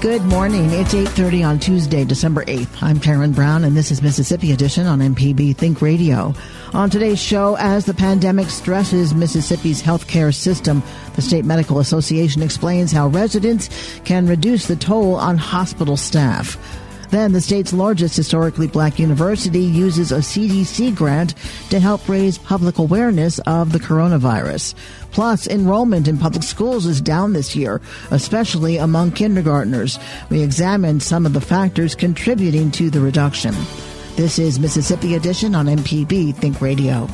Good morning. It's 8:30 on Tuesday, December 8th. I'm Karen Brown and this is Mississippi Edition on MPB Think Radio. On today's show, as the pandemic stresses Mississippi's healthcare system, the State Medical Association explains how residents can reduce the toll on hospital staff. Then the state's largest historically black university uses a CDC grant to help raise public awareness of the coronavirus. Plus, enrollment in public schools is down this year, especially among kindergartners. We examined some of the factors contributing to the reduction. This is Mississippi Edition on MPB Think Radio.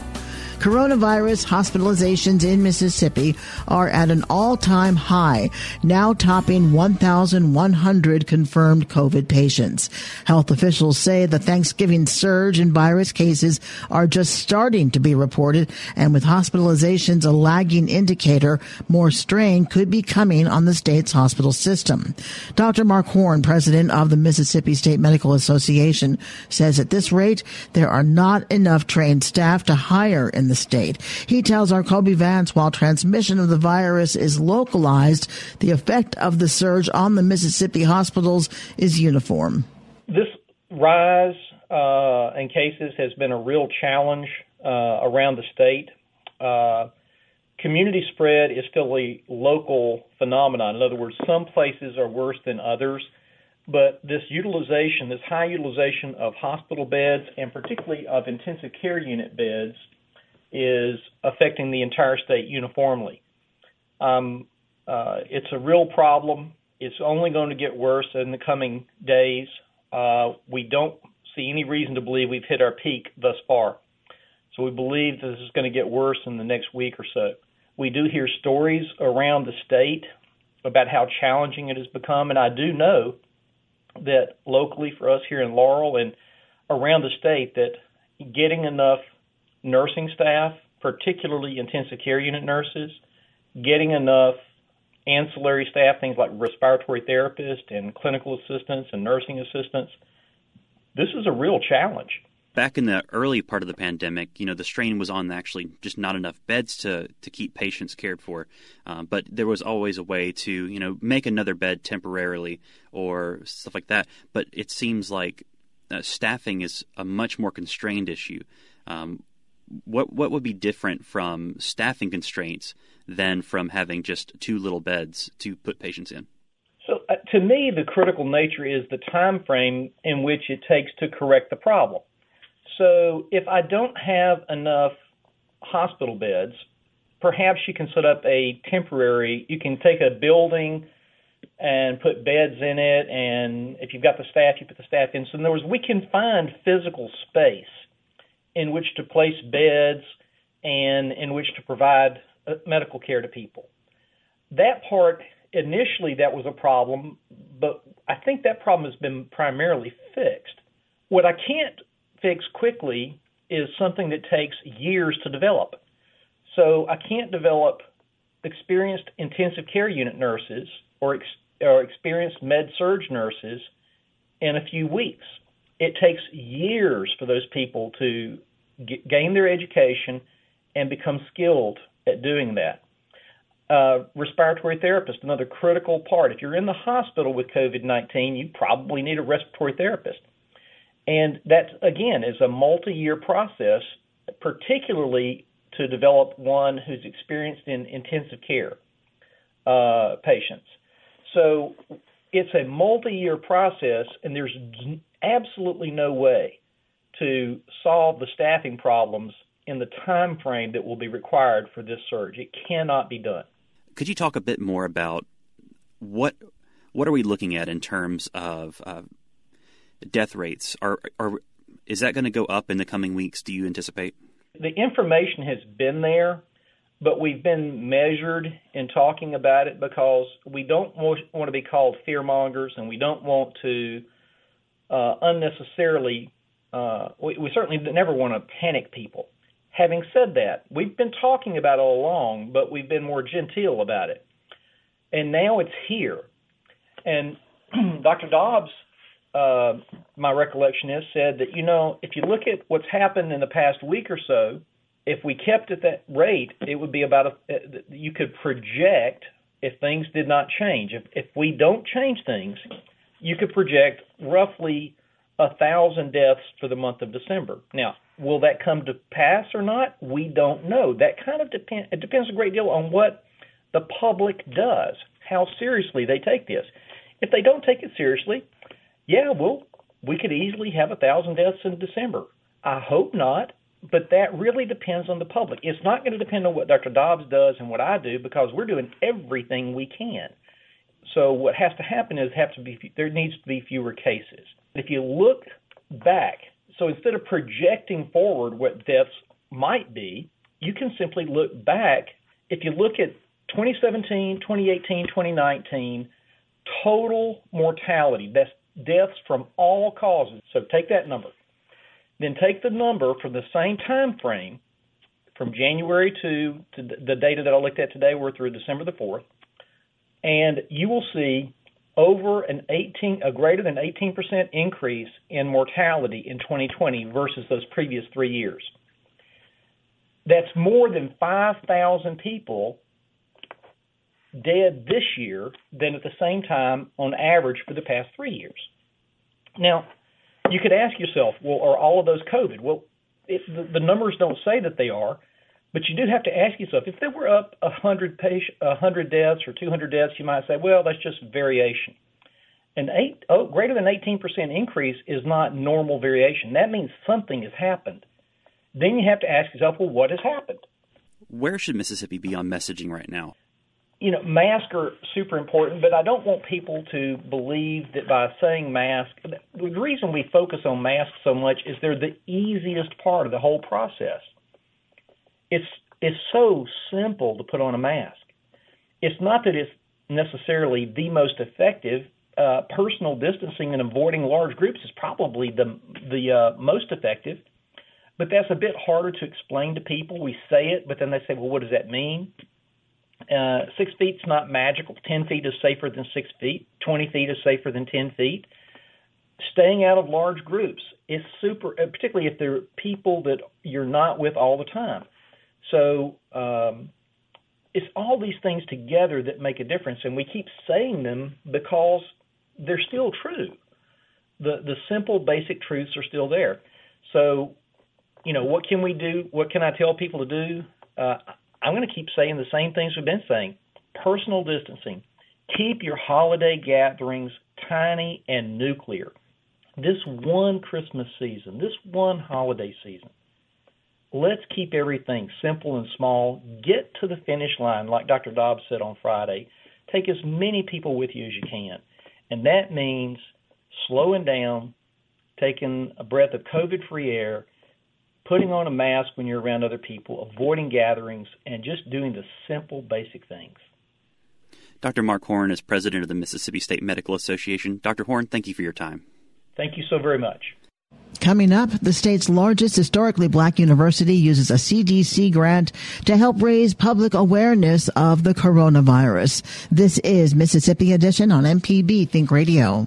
Coronavirus hospitalizations in Mississippi are at an all-time high, now topping 1,100 confirmed COVID patients. Health officials say the Thanksgiving surge in virus cases are just starting to be reported, and with hospitalizations a lagging indicator, more strain could be coming on the state's hospital system. Dr. Mark Horne, president of the Mississippi State Medical Association, says at this rate, there are not enough trained staff to hire in the state. He tells our Kobee Vance while transmission of the virus is localized, the effect of the surge on the Mississippi hospitals is uniform. This rise uh, in cases has been a real challenge uh, around the state. Uh, community spread is still a local phenomenon. In other words, some places are worse than others. But this utilization, this high utilization of hospital beds and particularly of intensive care unit beds is affecting the entire state uniformly. Um, uh, it's a real problem. It's only going to get worse in the coming days. Uh, we don't see any reason to believe we've hit our peak thus far. So we believe this is going to get worse in the next week or so. We do hear stories around the state about how challenging it has become, and I do know that locally for us here in Laurel and around the state that getting enough nursing staff, particularly intensive care unit nurses, getting enough ancillary staff, things like respiratory therapists and clinical assistants and nursing assistants. This is a real challenge. Back in the early part of the pandemic, you know, the strain was on actually just not enough beds to, to keep patients cared for. Um, but there was always a way to, you know, make another bed temporarily or stuff like that. But it seems like uh, staffing is a much more constrained issue. Um, what what would be different from staffing constraints than from having just two little beds to put patients in? So uh, to me, the critical nature is the time frame in which it takes to correct the problem. So if I don't have enough hospital beds, perhaps you can set up a temporary. You can take a building and put beds in it, and if you've got the staff, you put the staff in. So in other words, we can find physical space in which to place beds and in which to provide uh, medical care to people. That part, initially, that was a problem, but I think that problem has been primarily fixed. What I can't fix quickly is something that takes years to develop. So I can't develop experienced intensive care unit nurses or, ex- or experienced med surg nurses in a few weeks. It takes years for those people to gain their education and become skilled at doing that. Uh, respiratory therapist, another critical part. If you're in the hospital with COVID 19, you probably need a respiratory therapist. And that, again, is a multi year process, particularly to develop one who's experienced in intensive care uh, patients. So it's a multi year process, and there's absolutely no way to solve the staffing problems in the time frame that will be required for this surge. It cannot be done. Could you talk a bit more about what what are we looking at in terms of uh, death rates? Are are is that going to go up in the coming weeks? Do you anticipate? The information has been there, but we've been measured in talking about it because we don't want to be called fear mongers, and we don't want to uh, unnecessarily. Uh, we, we certainly never want to panic people. Having said that, we've been talking about it all along, but we've been more genteel about it. And now it's here. And Dr. Dobbs, uh, my recollection is, said that, you know, if you look at what's happened in the past week or so, if we kept at that rate, it would be about a, uh, you could project if things did not change. If, if we don't change things, you could project roughly a thousand deaths for the month of December. Now, will that come to pass or not? We don't know. That kind of depends. It depends a great deal on what the public does, how seriously they take this. If they don't take it seriously, yeah, well, we could easily have a thousand deaths in December. I hope not, but that really depends on the public. It's not going to depend on what Dr. Dobbs does and what I do because we're doing everything we can. So what has to happen is have to be there needs to be fewer cases. If you look back, so instead of projecting forward what deaths might be, you can simply look back. If you look at 2017, 2018, 2019, total mortality, that's deaths from all causes. So take that number. Then take the number from the same time frame from January to, to the data that I looked at today, we're through December the 4th, and you will see over an 18, a greater than 18% increase in mortality in 2020 versus those previous three years. That's more than 5,000 people dead this year than at the same time on average for the past three years. Now, you could ask yourself, well, are all of those COVID? Well, it, the, the numbers don't say that they are, but you do have to ask yourself if there were up a hundred patient, hundred deaths or two hundred deaths, you might say, well, that's just variation. An eight, oh, greater than 18% increase is not normal variation. That means something has happened. Then you have to ask yourself, well, what has happened? Where should Mississippi be on messaging right now? You know, masks are super important, but I don't want people to believe that by saying mask, the reason we focus on masks so much is they're the easiest part of the whole process it's it's so simple to put on a mask. It's not that it's necessarily the most effective. Uh, personal distancing and avoiding large groups is probably the the uh, most effective, but that's a bit harder to explain to people. We say it, but then they say, "Well, what does that mean?" Uh, six feet's not magical. Ten feet is safer than six feet. Twenty feet is safer than ten feet. Staying out of large groups is super, uh, particularly if they're people that you're not with all the time. So um, it's all these things together that make a difference, and we keep saying them because they're still true. The the simple basic truths are still there. So, you know, what can we do? What can I tell people to do? Uh, I'm going to keep saying the same things we've been saying. Personal distancing. Keep your holiday gatherings tiny and nuclear. This one Christmas season, this one holiday season, let's keep everything simple and small. Get to the finish line, like Dr. Dobbs said on Friday. Take as many people with you as you can. And that means slowing down, taking a breath of COVID free air, putting on a mask when you're around other people, avoiding gatherings, and just doing the simple, basic things. Dr. Mark Horne is president of the Mississippi State Medical Association. Dr. Horne, thank you for your time. Thank you so very much. Coming up, the state's largest historically black university uses a CDC grant to help raise public awareness of the coronavirus. This is Mississippi Edition on MPB Think Radio.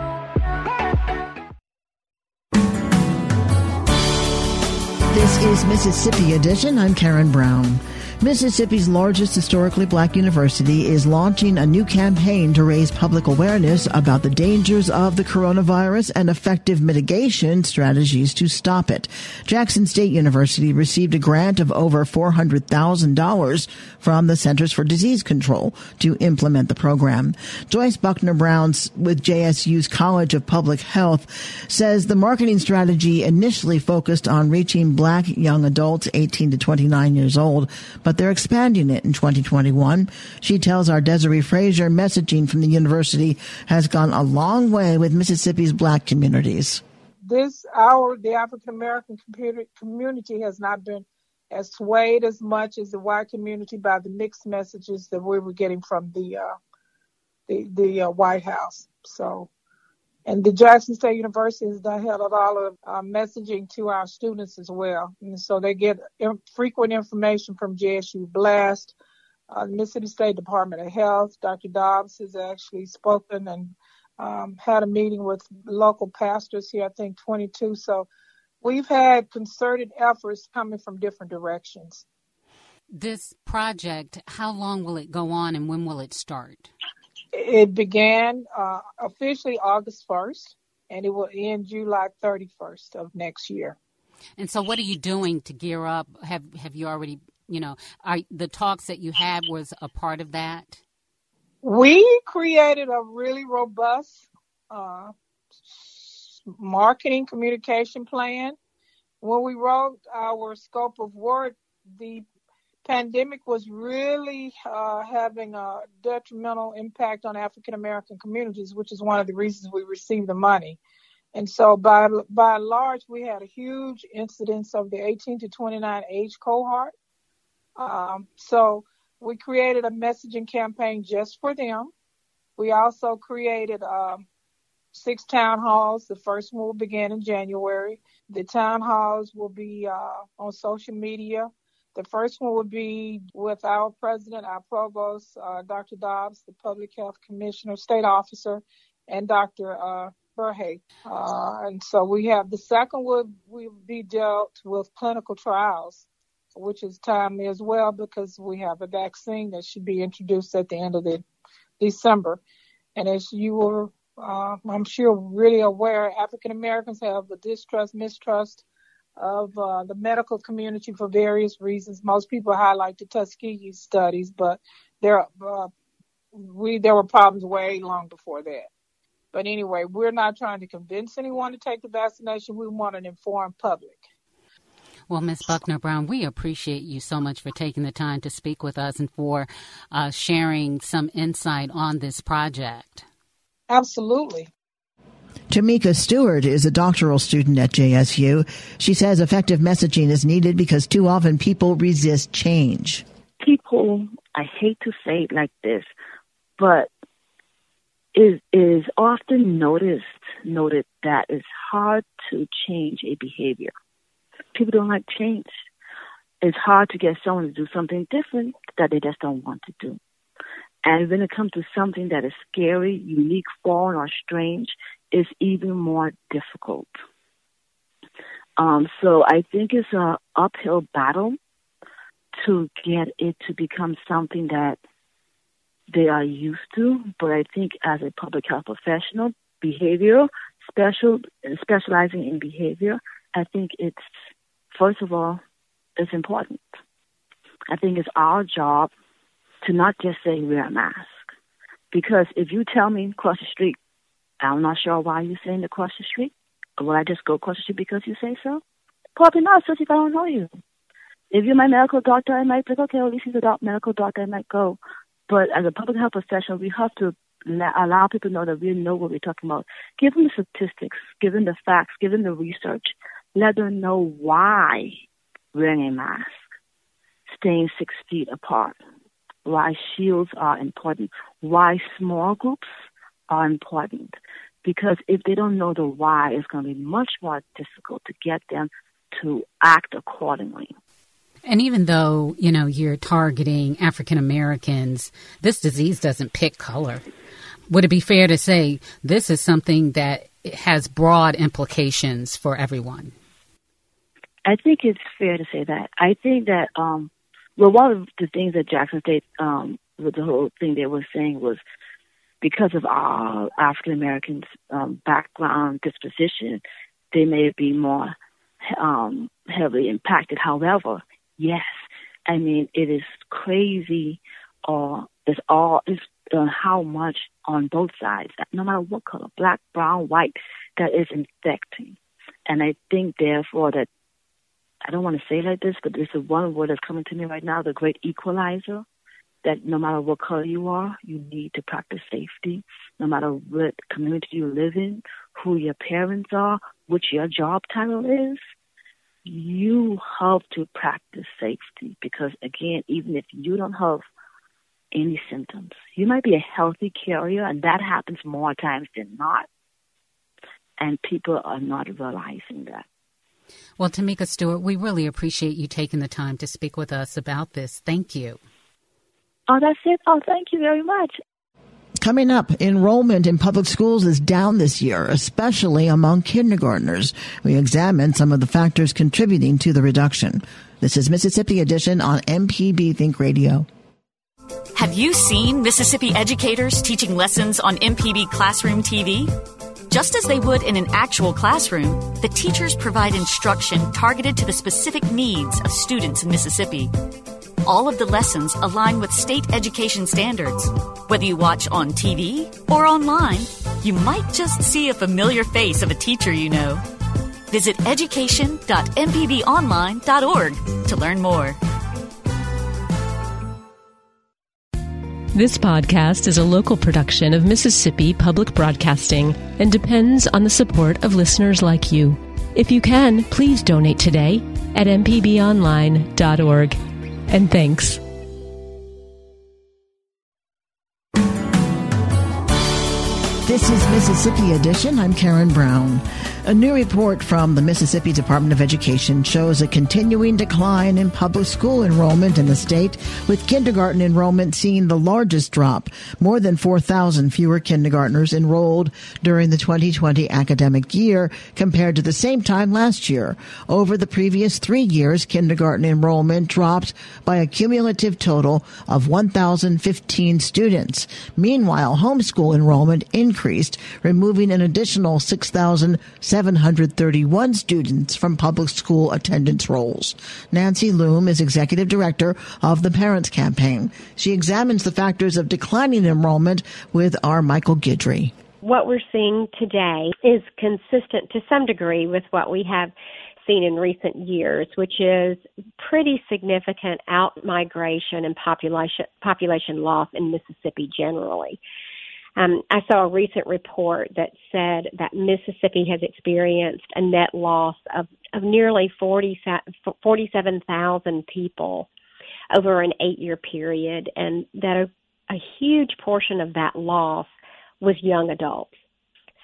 This is Mississippi Edition. I'm Karen Brown. Mississippi's largest historically black university is launching a new campaign to raise public awareness about the dangers of the coronavirus and effective mitigation strategies to stop it. Jackson State University received a grant of over $400,000 from the Centers for Disease Control to implement the program. Joyce Buckner Browns with JSU's College of Public Health says the marketing strategy initially focused on reaching black young adults 18 to 29 years old, but they're expanding it in 2021. She tells our Desare Frazier messaging from the university has gone a long way with Mississippi's black communities. This, our, the African American community has not been as swayed as much as the white community by the mixed messages that we were getting from the, uh, the, the uh, White House. So and the Jackson State University has done held a lot of uh, messaging to our students as well. And so they get frequent information from JSU Blast, uh, Mississippi State Department of Health. Dr. Dobbs has actually spoken and um, had a meeting with local pastors here, I think 22. So we've had concerted efforts coming from different directions. This project, how long will it go on and when will it start? It began uh, officially August 1st, and it will end July 31st of next year. And so, what are you doing to gear up? Have Have you already, you know, are the talks that you had was a part of that? We created a really robust uh, marketing communication plan. When we wrote our scope of work, the pandemic was really uh, having a detrimental impact on African American communities, which is one of the reasons we received the money. And so, by by and large, we had a huge incidence of the 18 to 29 age cohort. Um, so, we created a messaging campaign just for them. We also created um, six town halls. The first one will begin in January. The town halls will be uh, on social media the first one would be with our president, our provost, uh, Dr. Dobbs, the public health commissioner, state officer, and Dr. Uh. Uh, and so we have the second would will be dealt with clinical trials, which is timely as well because we have a vaccine that should be introduced at the end of the December. And as you were, uh, I'm sure, really aware, African Americans have a distrust, mistrust of uh, the medical community for various reasons. Most people highlight the Tuskegee studies, but there uh, we there were problems way long before that. But anyway, we're not trying to convince anyone to take the vaccination. We want an informed public. Well, Ms. Buckner Brown, we appreciate you so much for taking the time to speak with us and for uh, sharing some insight on this project. Absolutely. Tamika Stewart is a doctoral student at JSU. She says effective messaging is needed because too often people resist change. People, I hate to say it like this, but it is often noticed noted that it's hard to change a behavior. People don't like change. It's hard to get someone to do something different that they just don't want to do. And when it comes to something that is scary, unique, foreign, or strange, is even more difficult. Um, so I think it's an uphill battle to get it to become something that they are used to. But I think as a public health professional, behavior, special specializing in behavior, I think it's first of all, it's important. I think it's our job to not just say wear a mask. Because if you tell me across the street, I'm not sure why you're saying across the street. will I just go across the street because you say so? Probably not, especially if I don't know you. If you're my medical doctor, I might think, okay, well, at least he's a medical doctor, I might go. But as a public health professional, we have to allow people to know that we know what we're talking about. Give them the statistics, give them the facts, give them the research. Let them know why wearing a mask, staying six feet apart, why shields are important, why small groups are important. Because if they don't know the why, it's going to be much more difficult to get them to act accordingly. And even though, you know, you're targeting African Americans, this disease doesn't pick color. Would it be fair to say this is something that has broad implications for everyone? I think it's fair to say that. I think that, um, well, one of the things that Jackson State, um, with the whole thing they were saying was because of our African Americans' um, background disposition, they may be more um, heavily impacted. However, yes, I mean it is crazy, or uh, it's all it's uh, how much on both sides, no matter what color, black, brown, white, that is infecting. And I think therefore that I don't want to say like this, but there's one word that's coming to me right now, the great equalizer that no matter what color you are, you need to practice safety. No matter what community you live in, who your parents are, what your job title is, you have to practice safety because again, even if you don't have any symptoms, you might be a healthy carrier and that happens more times than not. And people are not realizing that. Well, Tamika Stewart, we really appreciate you taking the time to speak with us about this. Thank you. Oh, that's it. Oh, thank you very much. Coming up, enrollment in public schools is down this year, especially among kindergartners. We examine some of the factors contributing to the reduction. This is Mississippi Edition on MPB Think Radio. Have you seen Mississippi educators teaching lessons on MPB Classroom TV? Just as they would in an actual classroom, the teachers provide instruction targeted to the specific needs of students in Mississippi. All of the lessons align with state education standards. Whether you watch on TV or online, you might just see a familiar face of a teacher you know. Visit education.mpbonline.org to learn more. This podcast is a local production of Mississippi Public Broadcasting and depends on the support of listeners like you. If you can, please donate today at mpbonline.org and thanks. This is Mississippi Edition. I'm Karen Brown. A new report from the Mississippi Department of Education shows a continuing decline in public school enrollment in the state, with kindergarten enrollment seeing the largest drop. More than 4,000 fewer kindergartners enrolled during the 2020 academic year compared to the same time last year. Over the previous three years, kindergarten enrollment dropped by a cumulative total of 1,015 students. Meanwhile, homeschool enrollment increased, removing an additional 6,000 731 students from public school attendance rolls. Nancy Loome is executive director of the Parents Campaign. She examines the factors of declining enrollment with our Michael Guidry. What we're seeing today is consistent to some degree with what we have seen in recent years, which is pretty significant out migration and population population loss in Mississippi generally. Um, I saw a recent report that said that Mississippi has experienced a net loss of, of nearly 40, 47,000 people over an eight year period, and that a, a huge portion of that loss was young adults.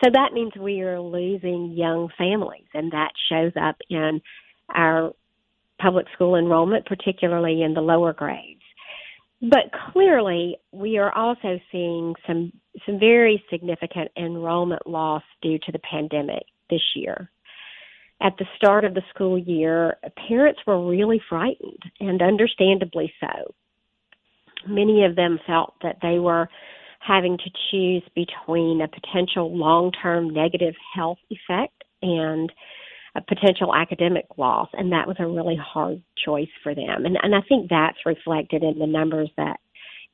So that means we are losing young families, and that shows up in our public school enrollment, particularly in the lower grades. But clearly, we are also seeing some some very significant enrollment loss due to the pandemic this year. At the start of the school year, parents were really frightened, and understandably so. Many of them felt that they were having to choose between a potential long term negative health effect and potential academic loss, and that was a really hard choice for them. And, and I think that's reflected in the numbers that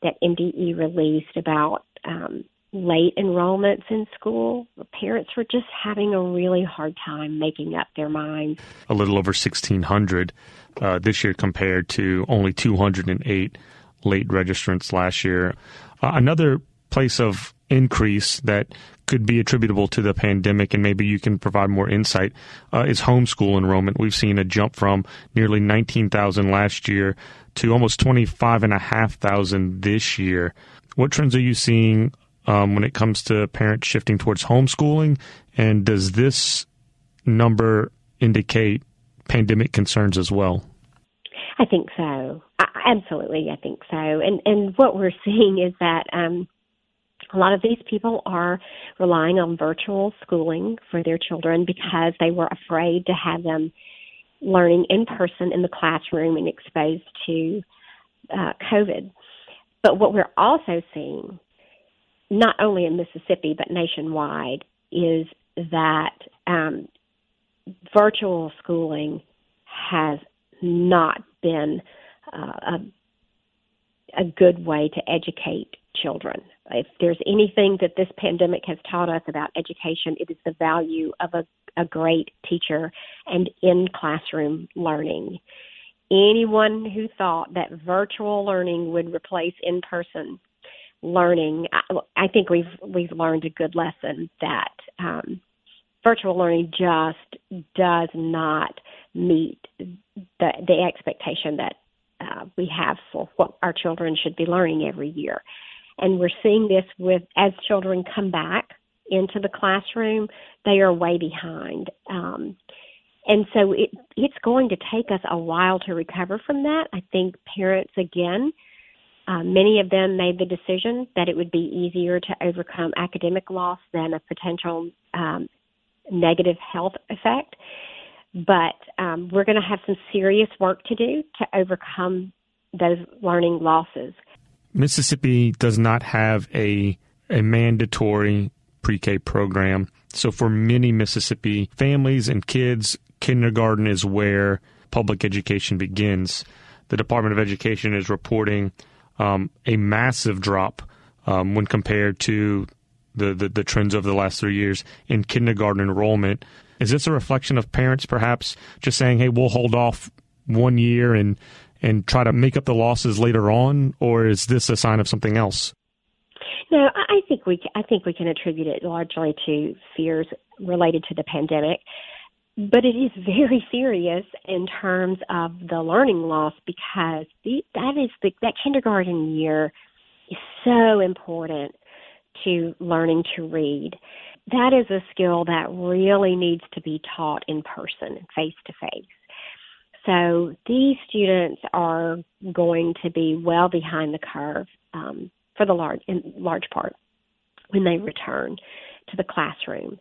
that MDE released about um, late enrollments in school, parents were just having a really hard time making up their minds. A little over 1,600 uh, this year compared to only 208 late registrants last year. Uh, another place of increase that could be attributable to the pandemic, and maybe you can provide more insight, uh, is homeschool enrollment. We've seen a jump from nearly 19,000 last year to almost 25,500 this year. What trends are you seeing um, when it comes to parents shifting towards homeschooling? And does this number indicate pandemic concerns as well? I think so. I, absolutely, I think so. And and what we're seeing is that um, a lot of these people are relying on virtual schooling for their children because they were afraid to have them learning in person in the classroom and exposed to uh, COVID. But what we're also seeing, not only in Mississippi but nationwide, is that um, virtual schooling has not been uh, a, a good way to educate children. If there's anything that this pandemic has taught us about education, it is the value of a, a great teacher and in classroom learning. Anyone who thought that virtual learning would replace in person learning, I, I think we've we've learned a good lesson that um, virtual learning just does not meet the the expectation that uh, we have for what our children should be learning every year. And we're seeing this with as children come back into the classroom, they are way behind. Um, and so it, it's going to take us a while to recover from that. I think parents, again, uh, many of them made the decision that it would be easier to overcome academic loss than a potential um, negative health effect. But um, we're going to have some serious work to do to overcome those learning losses. Mississippi does not have a a mandatory pre-K program. So for many Mississippi families and kids, kindergarten is where public education begins. The Department of Education is reporting um, a massive drop um, when compared to the, the, the trends over the last three years in kindergarten enrollment. Is this a reflection of parents perhaps just saying, "Hey, we'll hold off one year and and try to make up the losses later on, or is this a sign of something else? No, I think we I think we can attribute it largely to fears related to the pandemic, but it is very serious in terms of the learning loss because the, that is the, that kindergarten year is so important to learning to read. That is a skill that really needs to be taught in person, face to face. So these students are going to be well behind the curve um, for the large, in large part when they return to the classroom.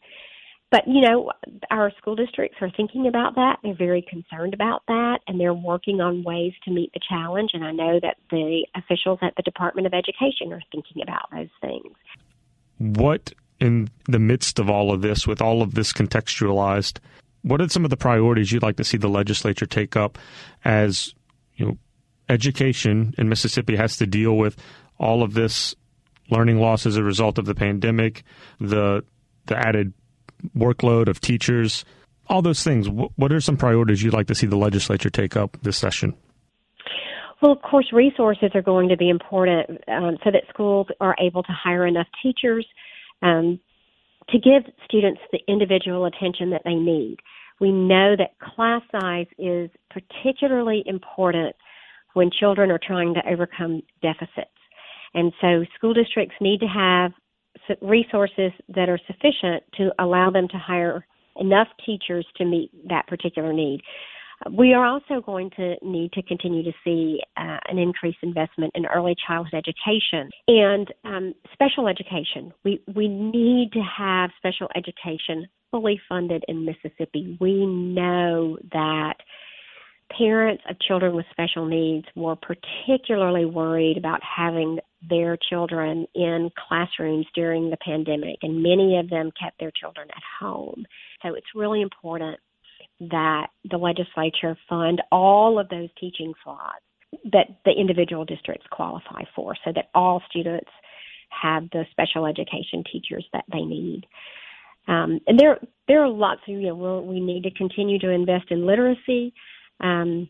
But you know, our school districts are thinking about that. They're very concerned about that, and they're working on ways to meet the challenge. And I know that the officials at the Department of Education are thinking about those things. What in the midst of all of this, with all of this contextualized, what are some of the priorities you'd like to see the legislature take up as you know education in Mississippi has to deal with all of this learning loss as a result of the pandemic, the the added workload of teachers, all those things. What are some priorities you'd like to see the legislature take up this session? Well, of course, resources are going to be important um, so that schools are able to hire enough teachers um, to give students the individual attention that they need. We know that class size is particularly important when children are trying to overcome deficits. And so school districts need to have resources that are sufficient to allow them to hire enough teachers to meet that particular need. We are also going to need to continue to see uh, an increased investment in early childhood education and um, special education. We we need to have special education fully funded in Mississippi. We know that parents of children with special needs were particularly worried about having their children in classrooms during the pandemic, and many of them kept their children at home. So it's really important that the legislature fund all of those teaching slots that the individual districts qualify for so that all students have the special education teachers that they need. Um, and there there are lots of you know we need to continue to invest in literacy, um,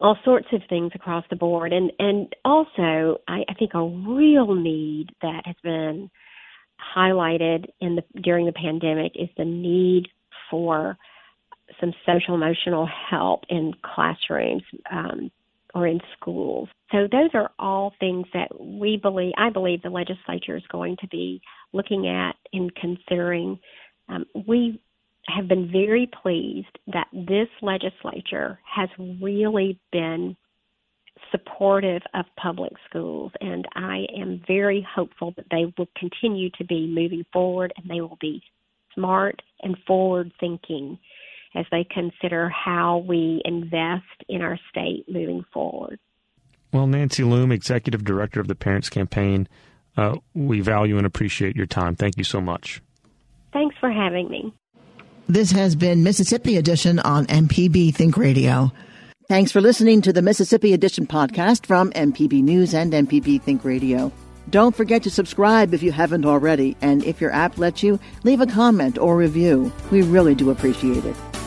all sorts of things across the board, and and also I, I think a real need that has been highlighted in the during the pandemic is the need for some social emotional help in classrooms um, or in schools. So those are all things that we believe I believe the legislature is going to be looking at and considering. Um, we have been very pleased that this legislature has really been supportive of public schools, and I am very hopeful that they will continue to be moving forward and they will be smart and forward thinking as they consider how we invest in our state moving forward. Well, Nancy Loome, Executive Director of the Parents Campaign, uh, we value and appreciate your time. Thank you so much. Thanks for having me. This has been Mississippi Edition on MPB Think Radio. Thanks for listening to the Mississippi Edition podcast from MPB News and MPB Think Radio. Don't forget to subscribe if you haven't already, and if your app lets you, leave a comment or review. We really do appreciate it.